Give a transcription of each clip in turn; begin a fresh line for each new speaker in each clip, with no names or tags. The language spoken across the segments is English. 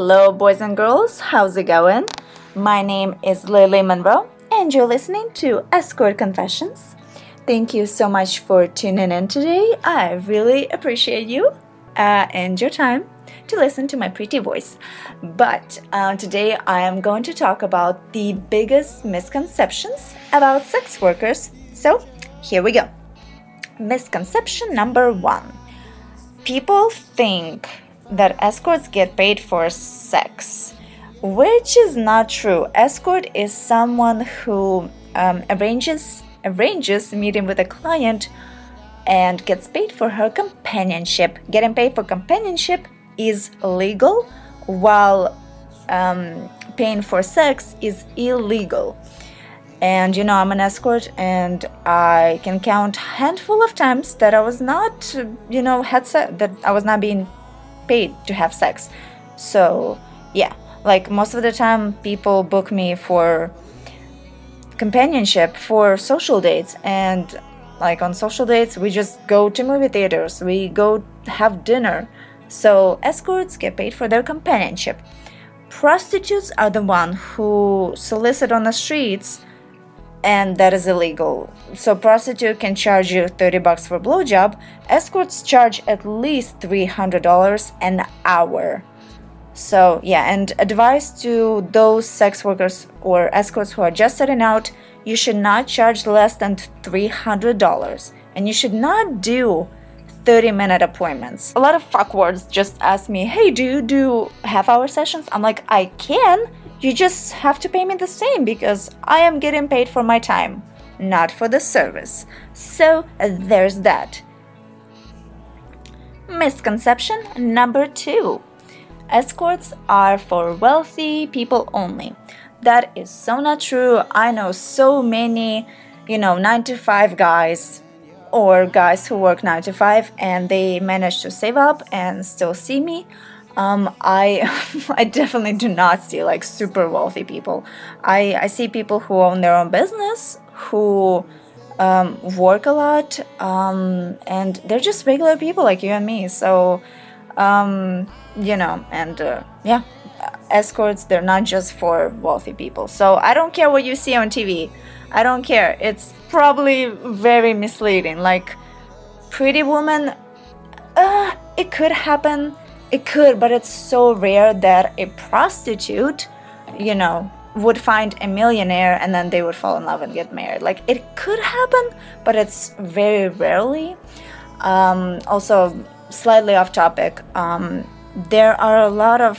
Hello, boys and girls. How's it going? My name is Lily Monroe, and you're listening to Escort Confessions. Thank you so much for tuning in today. I really appreciate you uh, and your time to listen to my pretty voice. But uh, today I am going to talk about the biggest misconceptions about sex workers. So here we go. Misconception number one people think that escorts get paid for sex, which is not true. Escort is someone who um, arranges arranges meeting with a client and gets paid for her companionship. Getting paid for companionship is legal, while um, paying for sex is illegal. And you know, I'm an escort, and I can count handful of times that I was not, you know, had se- that I was not being paid to have sex. So yeah, like most of the time, people book me for companionship for social dates. And like on social dates we just go to movie theaters. We go have dinner. So escorts get paid for their companionship. Prostitutes are the one who solicit on the streets and that is illegal so prostitute can charge you 30 bucks for blowjob escorts charge at least $300 an hour so, yeah, and advice to those sex workers or escorts who are just starting out you should not charge less than $300 and you should not do 30 minute appointments. A lot of fuckwords just ask me, hey, do you do half hour sessions? I'm like, I can. You just have to pay me the same because I am getting paid for my time, not for the service. So, there's that. Misconception number two escorts are for wealthy people only. That is so not true. I know so many, you know, 9 to 5 guys or guys who work 9 to 5 and they manage to save up and still see me. Um, I I definitely do not see like super wealthy people. I, I see people who own their own business, who um, work a lot, um, and they're just regular people like you and me. So, um, you know, and uh, yeah, escorts they're not just for wealthy people. So i don't care what you see on tv i don't care. It's probably very misleading. Like pretty woman uh, it could happen it could but it's so rare that a prostitute you know would find a millionaire and then they would fall in love and get married like it could happen but it's very rarely um, also slightly off topic um, there are a lot of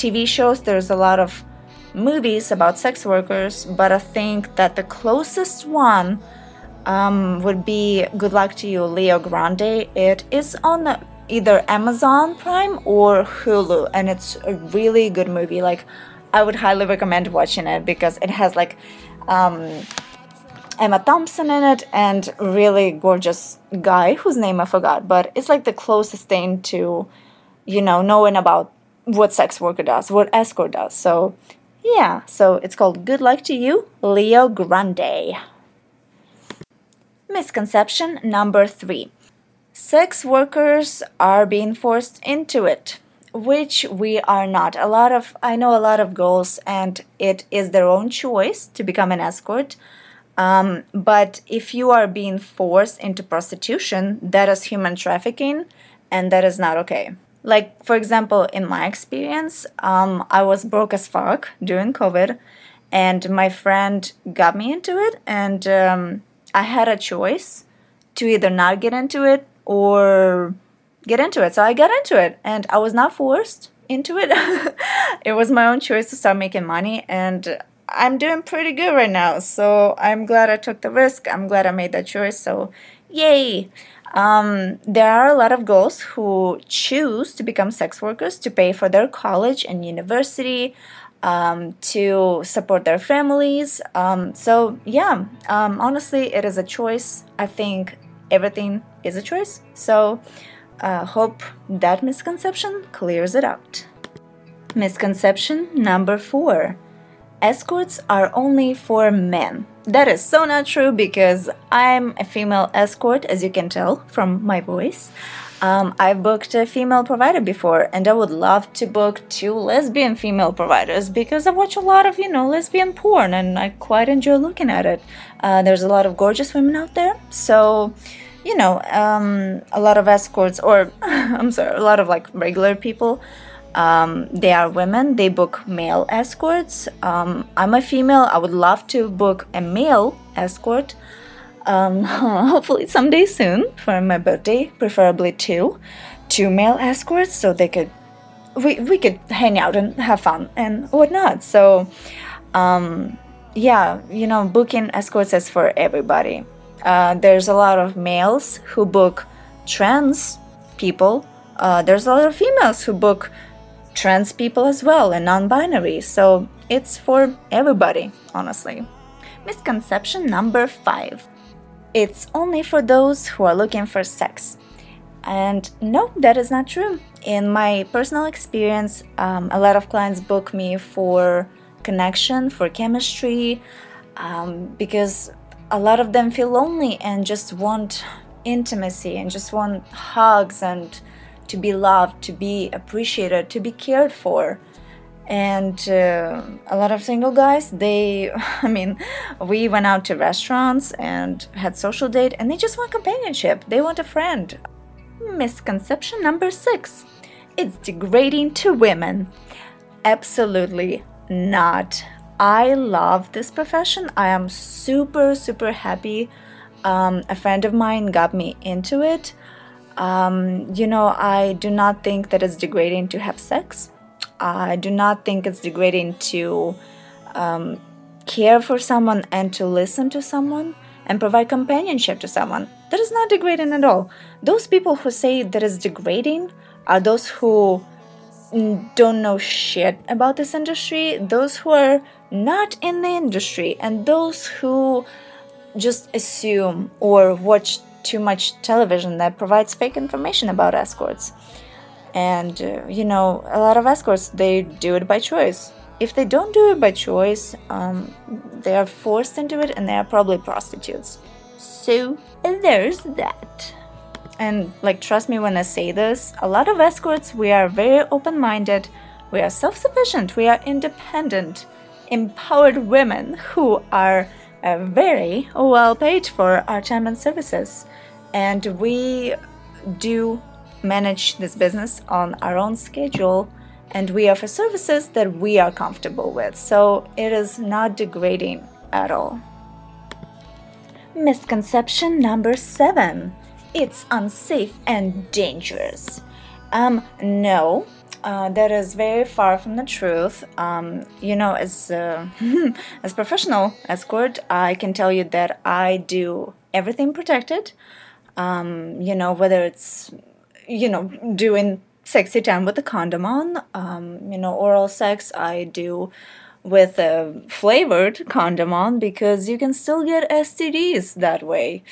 TV shows, there's a lot of movies about sex workers, but I think that the closest one um, would be Good Luck to You, Leo Grande. It is on either Amazon Prime or Hulu, and it's a really good movie. Like, I would highly recommend watching it because it has like um, Emma Thompson in it and really gorgeous guy whose name I forgot, but it's like the closest thing to, you know, knowing about what sex worker does, what escort does. So, yeah, so it's called Good Luck to You, Leo Grande. Misconception number three sex workers are being forced into it, which we are not. A lot of, I know a lot of girls, and it is their own choice to become an escort. Um, but if you are being forced into prostitution, that is human trafficking, and that is not okay. Like, for example, in my experience, um, I was broke as fuck during COVID, and my friend got me into it, and um, I had a choice to either not get into it or get into it. So I got into it, and I was not forced into it. it was my own choice to start making money, and I'm doing pretty good right now. So I'm glad I took the risk. I'm glad I made that choice. So, yay! Um, there are a lot of girls who choose to become sex workers to pay for their college and university, um, to support their families. Um, so, yeah, um, honestly, it is a choice. I think everything is a choice. So, uh, hope that misconception clears it out. Misconception number four escorts are only for men. That is so not true because I'm a female escort, as you can tell from my voice. Um, I booked a female provider before, and I would love to book two lesbian female providers because I watch a lot of, you know, lesbian porn and I quite enjoy looking at it. Uh, there's a lot of gorgeous women out there, so, you know, um, a lot of escorts, or I'm sorry, a lot of like regular people. Um, they are women, they book male escorts. Um, I'm a female, I would love to book a male escort um, hopefully someday soon for my birthday, preferably two, two male escorts, so they could we we could hang out and have fun and whatnot. So, um, yeah, you know, booking escorts is for everybody. Uh, there's a lot of males who book trans people. Uh, there's a lot of females who book trans people as well and non-binary. So it's for everybody, honestly. Misconception number five it's only for those who are looking for sex. And no, that is not true. In my personal experience, um, a lot of clients book me for connection, for chemistry, um, because a lot of them feel lonely and just want intimacy and just want hugs and to be loved, to be appreciated, to be cared for and uh, a lot of single guys they i mean we went out to restaurants and had social date and they just want companionship. They want a friend. Misconception number six it's degrading to women. Absolutely not. I love this profession. I am super super happy. Um, a friend of mine got me into it. Um, you know i do not think that it's degrading to have sex I do not think it's degrading to um, care for someone and to listen to someone and provide companionship to someone. That is not degrading at all. Those people who say that is degrading are those who don't know shit about this industry, those who are not in the industry, and those who just assume or watch too much television that provides fake information about escorts and uh, you know a lot of escorts they do it by choice. If they don't do it by choice um, they are forced into it and they are probably prostitutes. So there's that. And like trust me when i say this a lot of escorts we are very open-minded we are self-sufficient we are independent empowered women who are uh, very well paid for our time and services. And we do manage this business on our own schedule and we offer services that we are comfortable with. So it is not degrading at all. Misconception number seven it's unsafe and dangerous. Um, no, uh, that is very far from the truth. Um, you know, as uh, as professional escort, I can tell you that I do everything protected. Um, you know, whether it's you know, doing sexy time with a condom on. Um, you know, oral sex I do with a flavored condom on because you can still get STDs that way.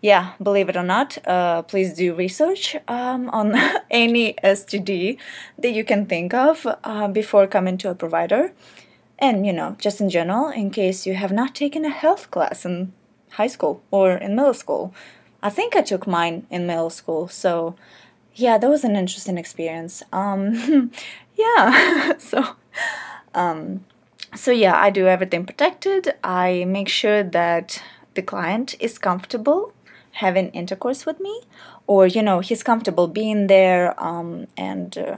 Yeah, believe it or not, uh, please do research um, on any STD that you can think of uh, before coming to a provider. And, you know, just in general, in case you have not taken a health class in high school or in middle school. I think I took mine in middle school, so yeah, that was an interesting experience. Um, yeah, so, um, so yeah, I do everything protected. I make sure that the client is comfortable having intercourse with me, or you know, he's comfortable being there. Um, and uh,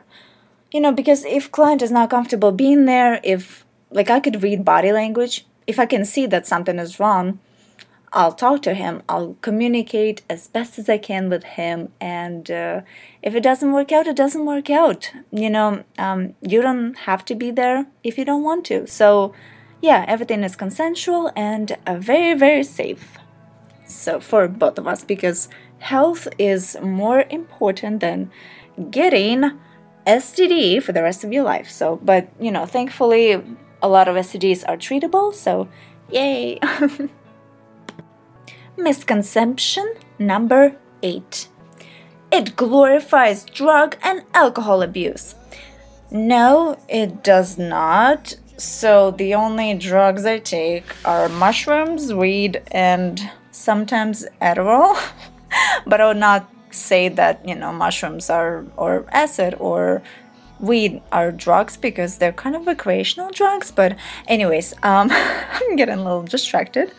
you know, because if client is not comfortable being there, if like I could read body language, if I can see that something is wrong, I'll talk to him. I'll communicate as best as I can with him. And uh, if it doesn't work out, it doesn't work out. You know, um, you don't have to be there if you don't want to. So, yeah, everything is consensual and uh, very, very safe. So, for both of us, because health is more important than getting STD for the rest of your life. So, but you know, thankfully, a lot of STDs are treatable. So, yay! Misconception number 8 It glorifies drug and alcohol abuse. No, it does not. So, the only drugs I take are mushrooms, weed, and sometimes Adderall. but I would not say that you know mushrooms are or acid or weed are drugs because they're kind of recreational drugs. But anyways, um, I'm getting a little distracted.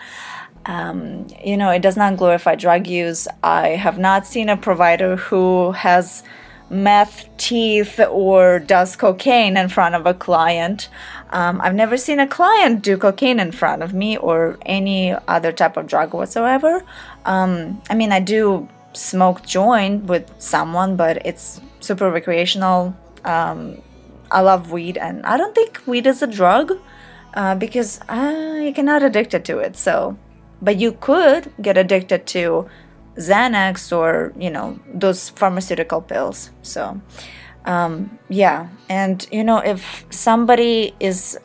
Um, you know, it does not glorify drug use. I have not seen a provider who has meth teeth or does cocaine in front of a client. Um, I've never seen a client do cocaine in front of me or any other type of drug whatsoever. Um, I mean, I do smoke joint with someone, but it's super recreational. Um, I love weed, and I don't think weed is a drug uh, because I cannot addicted to it. So but you could get addicted to Xanax or, you know, those pharmaceutical pills. So, um, yeah. And, you know, if somebody is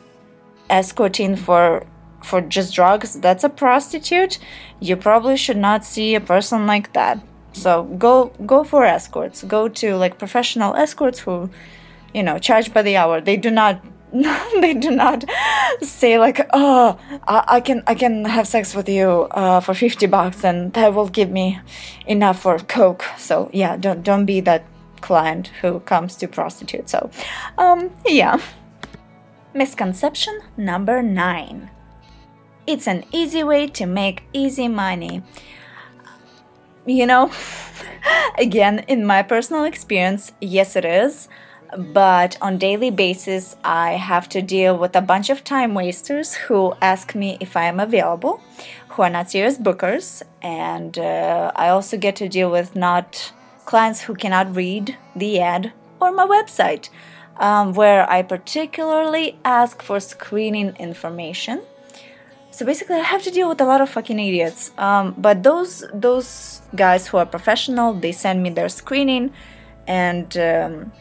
escorting for for just drugs, that's a prostitute. You probably should not see a person like that. So go go for escorts. Go to like professional escorts who, you know, charge by the hour. They do not they do not say like oh I, I, can i can have sex with you uh, for 50 bucks and that will give me enough for coke. So yeah don't don't be that client who comes to prostitute. So um yeah. Misconception number nine. It's an easy way to make easy money. You know again in my personal experience yes it is but on daily basis i have to deal with a bunch of time wasters who ask me if i am available who are not serious bookers. And uh, i also get to deal with not clients who cannot read the ad or my website um, where i particularly ask for screening information. So basically i have to deal with a lot of fucking idiots. Um, but those those guys who are professional they send me their screening and um,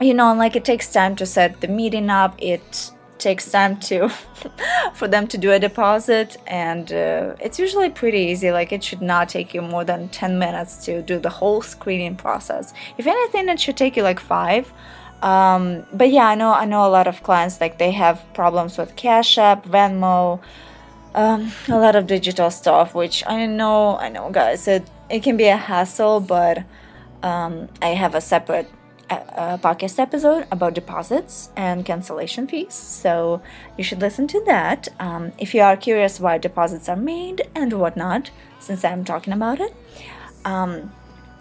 you know like it takes time to set the meeting up. It takes time to for them to do a deposit. And uh, it's usually pretty easy. Like it should not take you more than 10 minutes to do the whole screening process. If anything it should take you like five. Um, but yeah i know i know a lot of clients like they have problems with cash app venmo um, a lot of digital stuff which i know i know guys it, it can be a hassle but um, i have a separate a podcast episode about deposits and cancellation fees, so you should listen to that um, if you are curious why deposits are made and whatnot, since I'm talking about it. Um,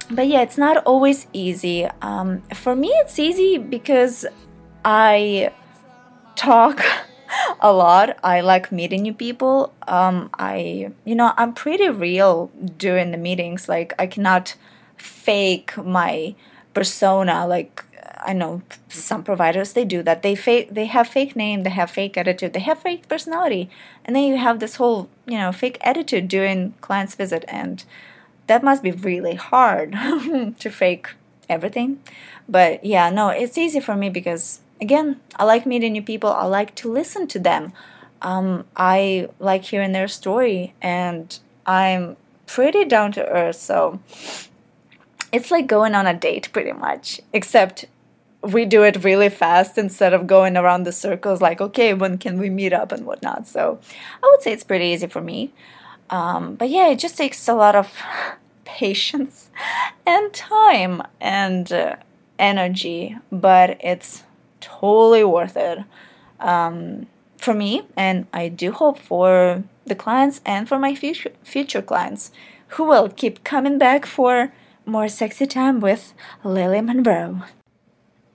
but yeah, it's not always easy. Um, for me, it's easy because I talk a lot. I like meeting new people. Um, I, you know, I'm pretty real during the meetings. Like, I cannot fake my persona like I know some providers they do that. They fake they have fake name, they have fake attitude, they have fake personality, and then you have this whole you know fake attitude during client's visit, and that must be really hard to fake everything. But yeah, no, it's easy for me because again, I like meeting new people. I like to listen to them. Um, I like hearing their story, and I'm pretty down to earth. So it's like going on a date pretty much, except we do it really fast instead of going around the circles like, okay, when can we meet up and whatnot. So I would say it's pretty easy for me. Um, but yeah, it just takes a lot of patience and time and uh, energy, but it's totally worth it um, for me. And I do hope for the clients and for my future, future clients who will keep coming back for more sexy time with Lily Monroe.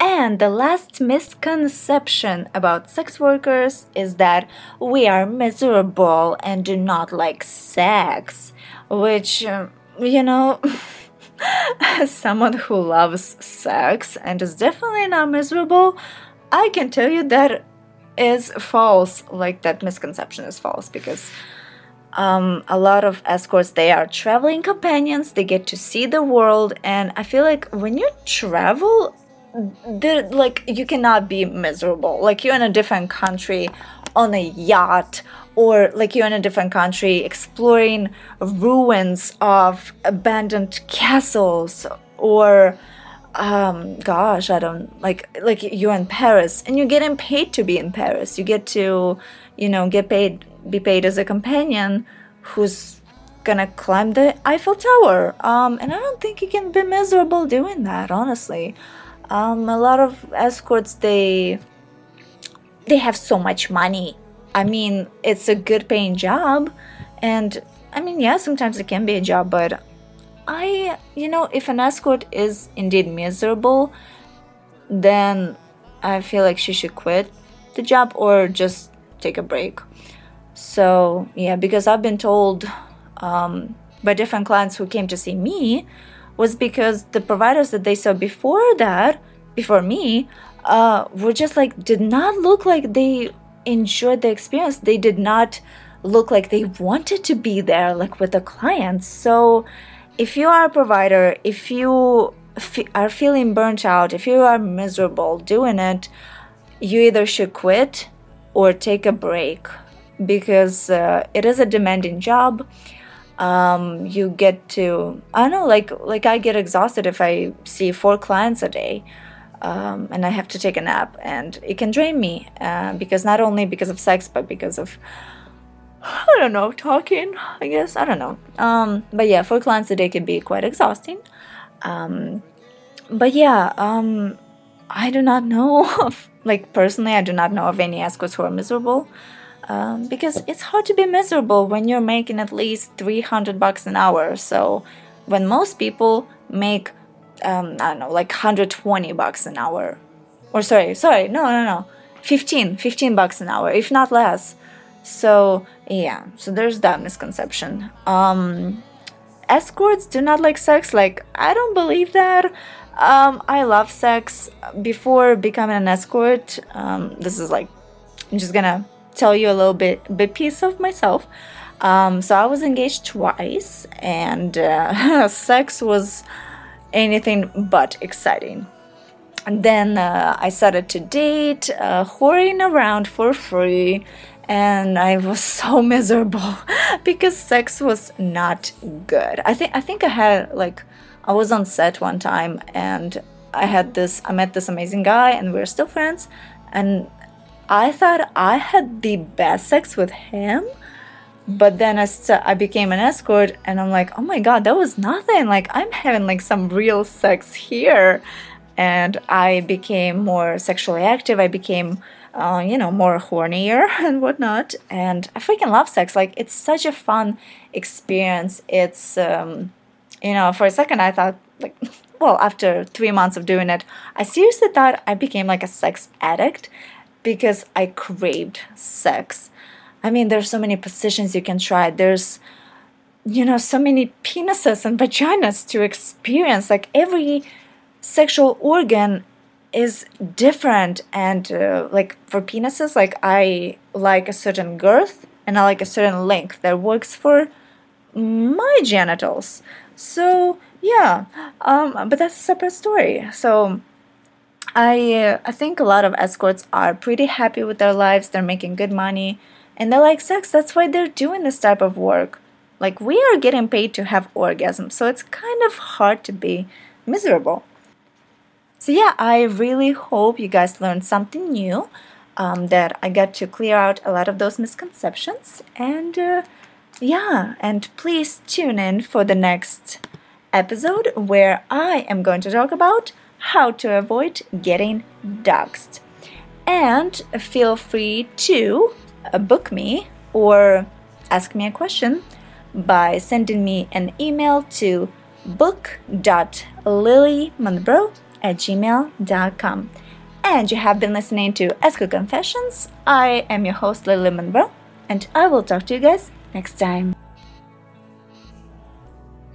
And the last misconception about sex workers is that we are miserable and do not like sex, which, um, you know, as someone who loves sex and is definitely not miserable, I can tell you that is false. Like, that misconception is false because um, a lot of escorts they are traveling companions. They get to see the world. And i feel like when you travel like you cannot be miserable. Like you're in a different country on a yacht or like you're in a different country exploring ruins of abandoned castles or um gosh i don't like like you're in paris and you're getting paid to be in paris. You get to you know get paid be paid as a companion who's gonna climb the Eiffel Tower. Um, and I don't think you can be miserable doing that, honestly. Um, a lot of escorts they they have so much money. I mean, it's a good paying job, and I mean, yeah, sometimes it can be a job, but I, you know, if an escort is indeed miserable, then I feel like she should quit the job or just take a break. So, yeah, because I've been told um, by different clients who came to see me was because the providers that they saw before that, before me, uh, were just like, did not look like they enjoyed the experience. They did not look like they wanted to be there, like with the clients. So, if you are a provider, if you f- are feeling burnt out, if you are miserable doing it, you either should quit or take a break because uh, it is a demanding job. Um, you get to I don't know like like I get exhausted if I see four clients a day. Um, and I have to take a nap, and it can drain me uh, because not only because of sex, but because of I don't know, talking, I guess. I don't know. Um, but yeah, four clients a day can be quite exhausting. Um, but yeah, um, I do not know of, like, personally, I do not know of any escorts who are miserable. Um, because it's hard to be miserable when you're making at least 300 bucks an hour. So when most people make, um, I don't know, like 120 bucks an hour, or sorry, sorry, no, no, no, 15, 15 bucks an hour, if not less. So yeah, so there's that misconception. Um, escorts do not like sex. Like I don't believe that. Um, I love sex. Before becoming an escort, um, this is like I'm just gonna tell you a little bit bit piece of myself. Um, so I was engaged twice, and uh, sex was anything but exciting. And then uh, I started to date, uh, whoring around for free, and I was so miserable because sex was not good. I think I think I had like I was on set one time and I had this I met this amazing guy and we are still friends and I thought I had the best sex with him but then as I became an escort and I'm like oh my god that was nothing like I'm having like some real sex here and I became more sexually active I became uh, you know, more hornier and whatnot. And I freaking love sex. Like, it's such a fun experience. It's, um, you know, for a second I thought, like, well, after three months of doing it, I seriously thought I became like a sex addict because I craved sex. I mean, there's so many positions you can try. There's, you know, so many penises and vaginas to experience. Like, every sexual organ is different and uh, like for penises like i like a certain girth and i like a certain length that works for my genitals so yeah um, but that's a separate story so i uh, i think a lot of escorts are pretty happy with their lives. They're making good money. And they like sex. That's why they're doing this type of work. Like we are getting paid to have orgasms so it's kind of hard to be miserable. So, yeah, I really hope you guys learned something new, um, that I got to clear out a lot of those misconceptions. And uh, yeah, and please tune in for the next episode where I am going to talk about how to avoid getting doxxed. And feel free to uh, book me or ask me a question by sending me an email to book.lilymonroe at gmail.com. And you have been listening to Escort Confessions. I am your host, Lily Monroe, and I will talk to you guys next time.